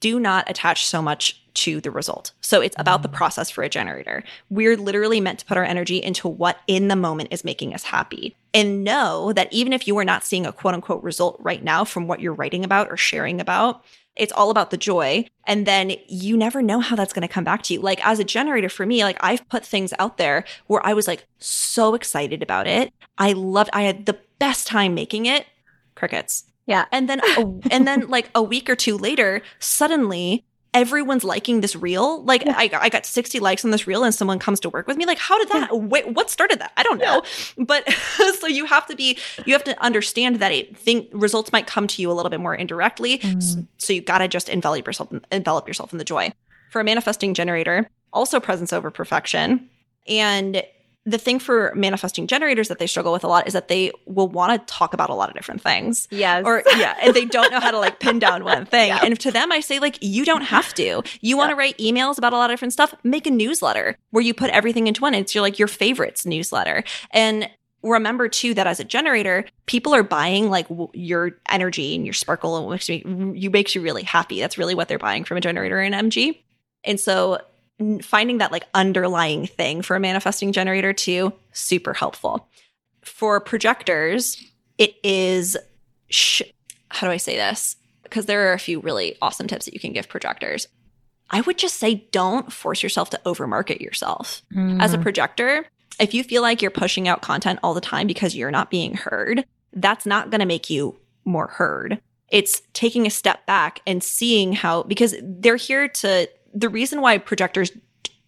do not attach so much to the result. So it's about the mm. process for a generator. We're literally meant to put our energy into what in the moment is making us happy. And know that even if you are not seeing a quote unquote result right now from what you're writing about or sharing about, it's all about the joy. And then you never know how that's going to come back to you. Like as a generator for me, like I've put things out there where I was like so excited about it. I loved, I had the best time making it. Crickets. Yeah. And then, a, and then like a week or two later, suddenly everyone's liking this reel. Like yeah. I, I got 60 likes on this reel and someone comes to work with me. Like, how did that, wait, what started that? I don't know. Yeah. But <laughs> so you have to be, you have to understand that it think results might come to you a little bit more indirectly. Mm. So, so you got to just envelop yourself, envelop yourself in the joy. For a manifesting generator, also presence over perfection. And the thing for manifesting generators that they struggle with a lot is that they will want to talk about a lot of different things. Yes. Or yeah, and they don't know how to like pin down one <laughs> thing. Yeah. And to them I say like you don't have to. You want to write emails about a lot of different stuff, make a newsletter where you put everything into one. It's your like your favorites newsletter. And remember too that as a generator, people are buying like w- your energy and your sparkle and makes you, you makes you really happy. That's really what they're buying from a generator in MG. And so finding that like underlying thing for a manifesting generator too, super helpful. For projectors, it is, sh- how do I say this? Because there are a few really awesome tips that you can give projectors. I would just say don't force yourself to overmarket yourself. Mm. As a mm. projector, if you feel like you're pushing out content all the time because you're not being heard, that's not going to make you more heard. It's taking a step back and seeing how, because they're here to the reason why projectors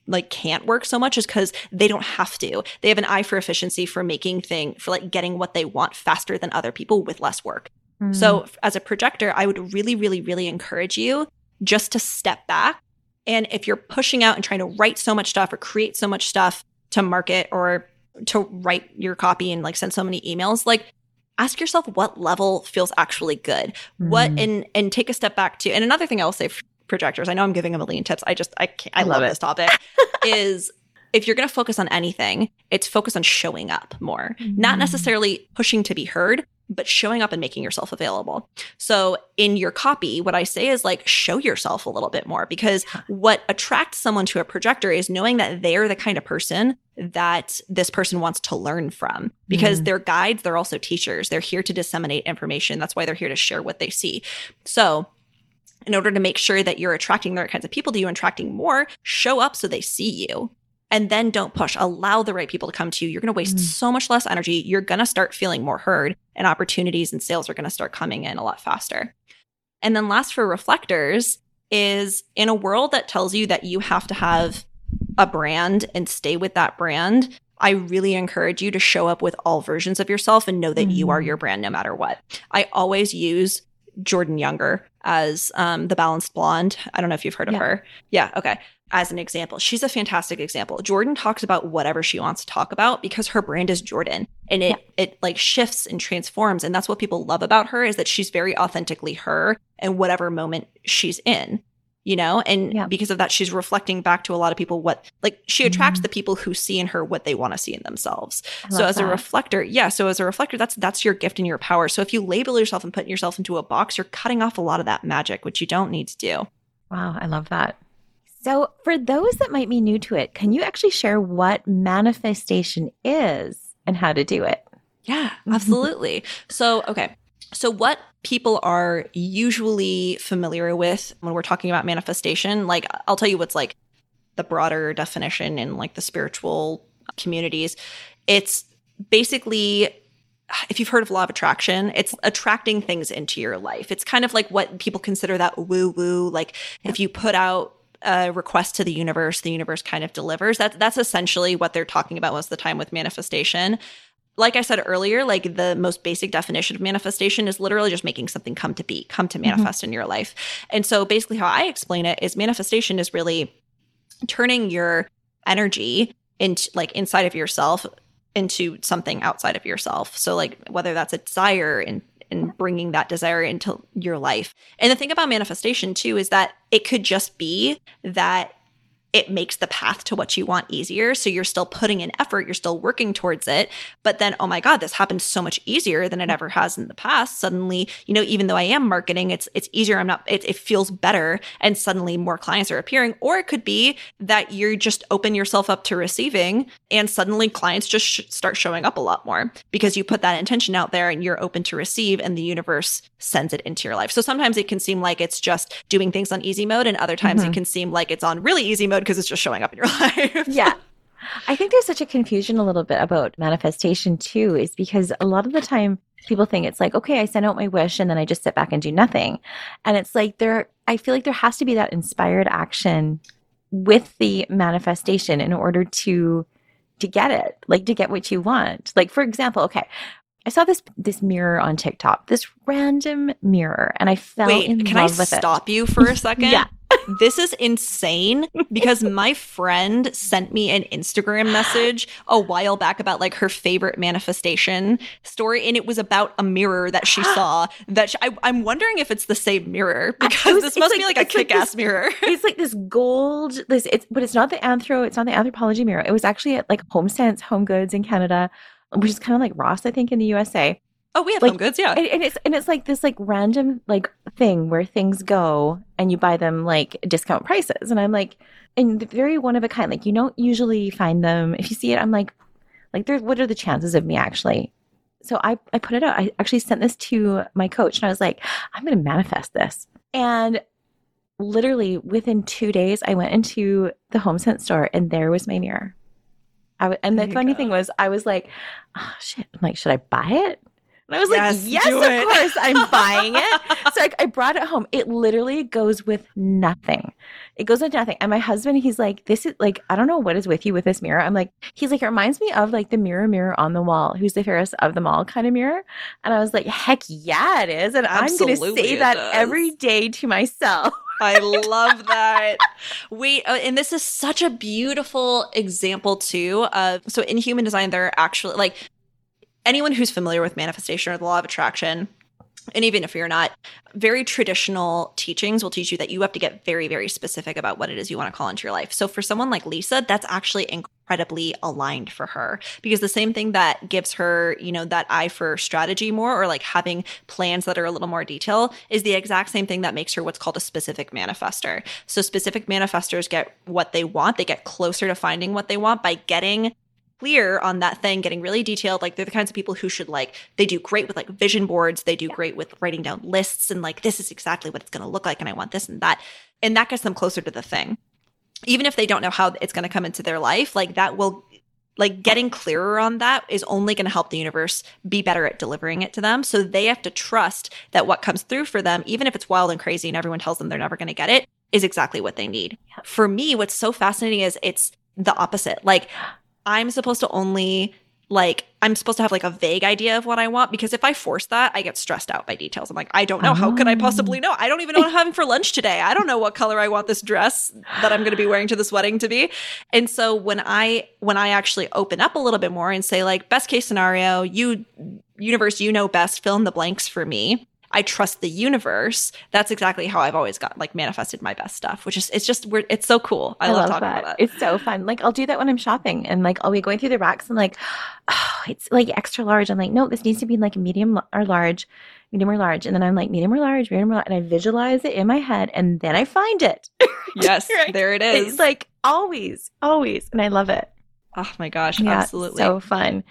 like can't work so much is because they don't have to. They have an eye for efficiency for making thing for like getting what they want faster than other people with less work. Mm. So as a projector, I would really, really, really encourage you just to step back. And if you're pushing out and trying to write so much stuff or create so much stuff to market or to write your copy and like send so many emails, like ask yourself what level feels actually good. Mm. What and and take a step back to. And another thing I will say for projectors, I know I'm giving a million tips. I just I I, I love, love this topic <laughs> is if you're going to focus on anything, it's focus on showing up more, mm-hmm. not necessarily pushing to be heard, but showing up and making yourself available. So in your copy, what I say is like show yourself a little bit more because what attracts someone to a projector is knowing that they're the kind of person that this person wants to learn from because mm. they're guides, they're also teachers. They're here to disseminate information. That's why they're here to share what they see. So in order to make sure that you're attracting the right kinds of people to you, and attracting more, show up so they see you and then don't push. Allow the right people to come to you. You're going to waste mm. so much less energy. You're going to start feeling more heard, and opportunities and sales are going to start coming in a lot faster. And then, last for reflectors is in a world that tells you that you have to have a brand and stay with that brand. I really encourage you to show up with all versions of yourself and know that mm. you are mm. your brand no matter what. I always use Jordan Younger as um, the balanced blonde. I don't know if you've heard of yeah. her. Yeah. Okay as an example. She's a fantastic example. Jordan talks about whatever she wants to talk about because her brand is Jordan and it yeah. it like shifts and transforms and that's what people love about her is that she's very authentically her and whatever moment she's in. You know, and yeah. because of that, she's reflecting back to a lot of people what like she attracts mm-hmm. the people who see in her what they want to see in themselves. So as that. a reflector, yeah. So as a reflector, that's that's your gift and your power. So if you label yourself and put yourself into a box, you're cutting off a lot of that magic, which you don't need to do. Wow, I love that. So, for those that might be new to it, can you actually share what manifestation is and how to do it? Yeah, <laughs> absolutely. so, okay. So, what people are usually familiar with when we're talking about manifestation, like I'll tell you what's like the broader definition in like the spiritual communities. It's basically if you've heard of law of attraction, it's attracting things into your life. It's kind of like what people consider that woo woo. Like if you put out a request to the universe, the universe kind of delivers. That's that's essentially what they're talking about most of the time with manifestation. Like I said earlier, like the most basic definition of manifestation is literally just making something come to be, come to mm-hmm. manifest mm-hmm. in your life. And so basically how I explain it is manifestation is really turning your energy into like inside of yourself into something outside of yourself. So like whether that's a desire and and bringing that desire into your life. And the thing about manifestation too is that it could just be that it makes the path to what you want easier. So you're still putting in effort, you're still working towards it. But then, oh my God, this happens so much easier than it ever has in the past. Suddenly, you know, even though I am marketing, it's it's easier. I'm not, it, it feels better. And suddenly more clients are appearing. Or it could be that you just open yourself up to receiving and suddenly clients just sh- start showing up a lot more because you put that intention out there and you're open to receive and the universe sends it into your life. So sometimes it can seem like it's just doing things on easy mode and other times mm-hmm. it can seem like it's on really easy mode because it's just showing up in your <laughs> life. yeah. I think there's such a confusion a little bit about manifestation too, is because a lot of the time people think it's like, okay, I send out my wish and then I just sit back and do nothing. And it's like there, I feel like there has to be that inspired action with the manifestation in order to to get it like to get what you want like for example okay I saw this this mirror on TikTok, this random mirror, and I fell Wait, in love I with it. Can I stop you for a second? <laughs> yeah. This is insane because <laughs> my friend sent me an Instagram message a while back about like her favorite manifestation story, and it was about a mirror that she <gasps> saw. That she, I, am wondering if it's the same mirror because was, this must like, be like a kick-ass like mirror. <laughs> It's like this gold, this it's but it's not the anthro, it's not the Anthropologie mirror. It was actually at like HomeSense, Home Goods in Canada which is kind of like Ross, I think, in the USA. Oh, we have like, home goods, yeah. And, and, it's and it's like this like random like thing where things go and you buy them like discount prices. And I'm like, and very one of a kind. Like you don't usually find them. If you see it, I'm like, like there's what are the chances of me actually? So I I put it out. I actually sent this to my coach and I was like, I'm gonna manifest this. And literally within two days, I went into the HomeSense store and there was my mirror. I w- and the funny go. thing was, I was like, oh, shit. I'm like, should I buy it? And I was Yes, like, yes, of it." course, I'm <laughs> buying it. So I, I brought it home. It literally goes with nothing. It goes with nothing. And my husband, he's like, this is like, I don't know what is with you with this mirror. I'm like, he's like, it reminds me of like the mirror, mirror on the wall. Who's the fairest of them all kind of mirror? And I was like, heck yeah, it is. And I'm going to say that does. every day to myself. I <laughs> love that. Wait, uh, and this is such a beautiful example too of so in human design there are actually like anyone who's familiar with manifestation or the law of attraction and even if you're not very traditional teachings will teach you that you have to get very very specific about what it is you want to call into your life. So for someone like lisa that's actually incredibly aligned for her because the same thing that gives her you know that eye for strategy more or like having plans that are a little more detail is the exact same thing that makes her what's called a specific manifester. So specific manifestors get what they want they get closer to finding what they want by getting clear on that thing, getting really detailed. Like they're the kinds of people who should like they do great with like vision boards. They do great with writing down lists and like this is exactly what it's going to look like and I want this and that. And that gets them closer to the thing. Even if they don't know how it's going to come into their life, like that will like getting clearer on that is only going to help the universe be better at delivering it to them. So they have to trust that what comes through for them, even if it's wild and crazy and everyone tells them they're never going to get it, is exactly what they need. For me, what's so fascinating is it's the opposite. Like I'm supposed to only like I'm supposed to have like a vague idea of what I want because if I force that, I get stressed out by details. I'm like, I don't know. How could I possibly know? I don't even know what I'm having for lunch today. I don't know what color I want this dress that I'm going to be wearing to this wedding to be. And so when I when I actually open up a little bit more and say like best case scenario, you universe, you know best, fill in the blanks for me. I trust the universe. That's exactly how I've always got like manifested my best stuff, which is it's just we're it's so cool. I, love, talking that. about it. It's so fun. Like I'll do that when I'm shopping and like I'll be going through the racks and like, oh, <sighs> it's like extra large. I'm like, no, this needs to be like medium or large, medium or large. And then I'm like medium or large, medium or large. And I visualize it in my head and then I find it. <laughs> Yes, Right. there it is. It's like always, always. And I love it. oh my gosh, Yeah, absolutely. So fun.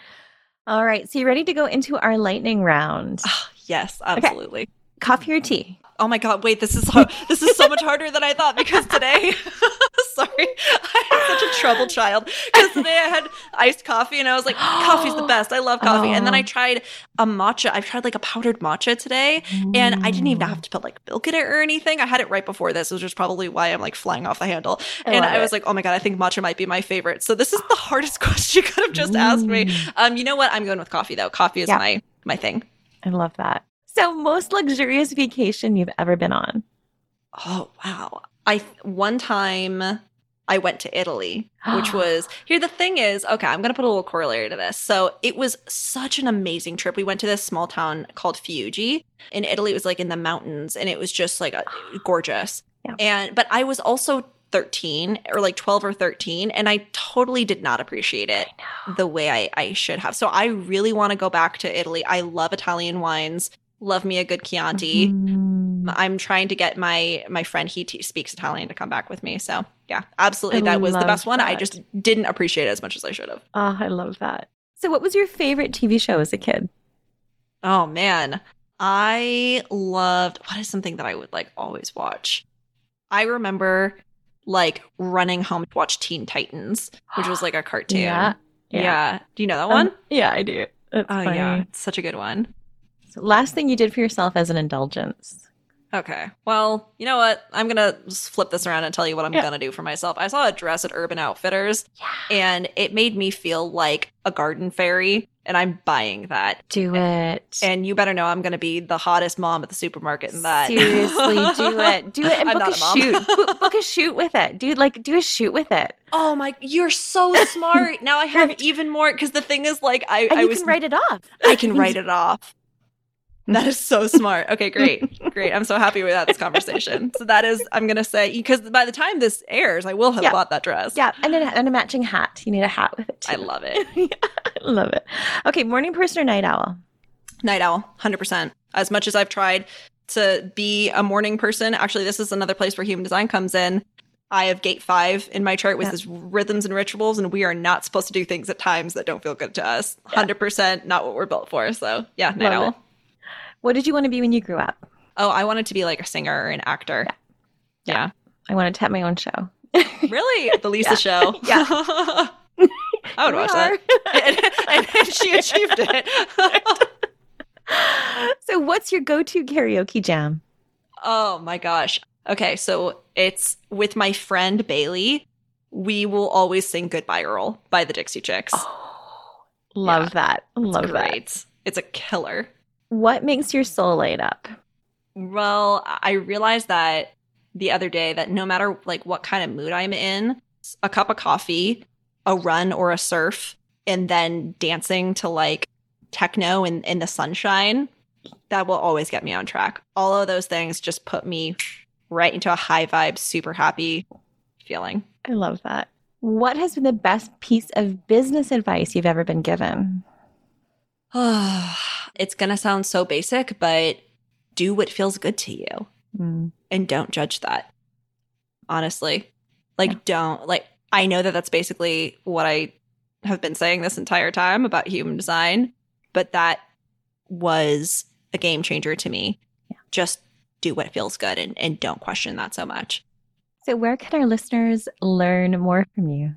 All right. So you ready to go into our lightning round? Ah, yes, absolutely. Coffee or tea? Oh my god, wait, this is so, this is so much harder than I thought because today <laughs> sorry, I'm such a troubled child. Because today I had iced coffee and I was like, coffee's the best. I love coffee. And then I <gasps> Oh. tried a matcha. I've tried like a powdered matcha today. And I didn't even have to put like milk in it or anything. I had it right before this, which is probably why I'm like flying off the handle. I and I was it. like, oh my God, I think matcha might be my favorite. So this is the hardest <laughs> question you could have just asked me. Um, you know what? I'm going with coffee though. Coffee is Yeah. my my thing. I love that. So, most luxurious vacation you've ever been on? Oh wow. I one time I went to Italy, which <gasps> was here the thing is, okay, I'm gonna put a little corollary to this. So it was such an amazing trip. We went to this small town called Fiuggi. In Italy, it was like in the mountains and it was just like a, <gasps> gorgeous. Yeah. And but I was also 13 or like 12 or 13 and I totally did not appreciate it the way I, I should have. So I really want to go back to Italy. I love Italian wines. Love me a good Chianti. Mm. I'm trying to get my my friend he t- speaks Italian to come back with me. So yeah, absolutely, I that was the love best one. I just didn't appreciate it as much as I should have. Oh, I love that. So, what was your favorite TV show as a kid? Oh man, I loved. What is something that I would like always watch? I remember like running home to watch Teen Titans, which was like a cartoon. Yeah. yeah. Do you know that Um, one? yeah, I do. Oh funny. yeah, it's such a good one. So last thing you did for yourself as an indulgence. Okay. Well, you know what? I'm going to flip this around and tell you what I'm Yeah. going to do for myself. I saw a dress at Urban Outfitters yeah. and it made me feel like a garden fairy, and I'm buying that. Do it. And you better know I'm going to be the hottest mom at the supermarket in that. Seriously, do <laughs> it. Do it and I'm book a, a shoot. <laughs> book, book a shoot with it. Dude, like do a shoot with it. Oh my, you're so smart. now I <laughs> have even more because the thing is, like, I, And I you was can write it off. I can write it off. That is so smart. Okay, great. Great. I'm so happy we had this conversation. <laughs> So that is I'm going to say because by the time this airs, I will have Yeah. bought that dress. Yeah, and, then and a matching hat. You need a hat with it too. I love it. <laughs> I love it. Okay, morning person or night owl? Night owl, 100%. As much as I've tried to be a morning person, actually, this is another place where human design comes in. I have gate five in my chart with Yeah. this rhythms and rituals, and we are not supposed to do things at times that don't feel good to us. Yeah. 100% not what we're built for. So, yeah, night Love owl. it. What did you want to be when you grew up? Oh, I wanted to be like a singer or an actor. Yeah. I wanted to have my own show. <laughs> Really? The Lisa show? <laughs> Yeah. <laughs> I would Here watch that. and, and- and she achieved it. So, what's your go-to karaoke jam? Oh my gosh. Okay, so it's with my friend Bailey. We will always sing Goodbye Earl by the Dixie Chicks. Oh, love Yeah, that. Love that. Great. It's a killer. What makes your soul light up? Well, I realized that the other day that no matter like what kind of mood I'm in, a cup of coffee, a run or a surf, and then dancing to like techno in, in the sunshine, that will always get me on track. All of those things just put me right into a high vibe, super happy feeling. I love that. What has been the best piece of business advice you've ever been given? <sighs> it's going to sound so basic, but do what feels good to you Mm. and don't judge that. Honestly, like, don't, like, I know that that's basically what I have been saying this entire time about human design, but that was a game changer to me. Just do what feels good and, and don't question that so much. So, where can our listeners learn more from you?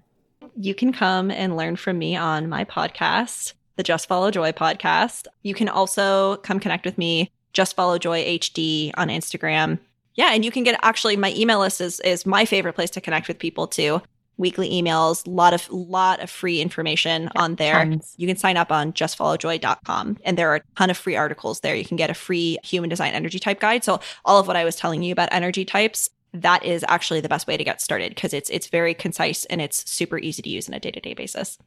you can come and learn from me on my podcast, the Just Follow Joy podcast. You can also come connect with me, Just Follow Joy HD on Instagram. Yeah, and you can get actually my email list is is my favorite place to connect with people too. Weekly emails, lot of lot of free information on there. Tons. You can sign up on justfollowjoy.com and there are a ton of free articles there. You can get a free human design energy type guide. So all of what I was telling you about energy types, that is actually the best way to get started because it's it's very concise and it's super easy to use on a day-to-day basis.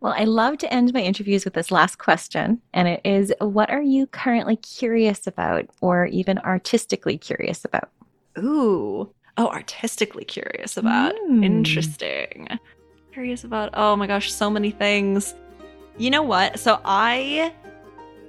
Well, I love to end my interviews with this last question, and it is what are you currently curious about or even artistically curious about? Ooh. Oh, artistically curious about. Mm. Interesting. Curious about, oh my gosh, so many things. You know what? So I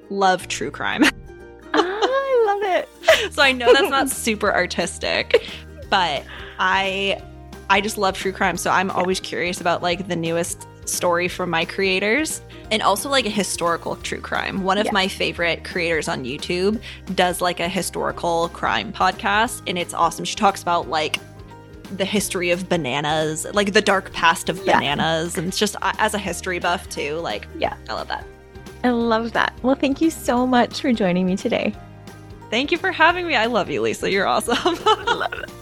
love true crime. <laughs> I love it. so I know that's not <laughs> super artistic, but I I just love true crime. So I'm always curious about like the newest story from my creators and also like a historical true crime. One of Yeah. my favorite creators on YouTube does like a historical crime podcast and it's awesome. She talks about like the history of bananas, like the dark past of Yeah. bananas and it's just uh, as a history buff too, like Yeah. I love that. I love that. Well, thank you so much for joining me today. Thank you for having me. I love you, Lisa. You're awesome. <laughs>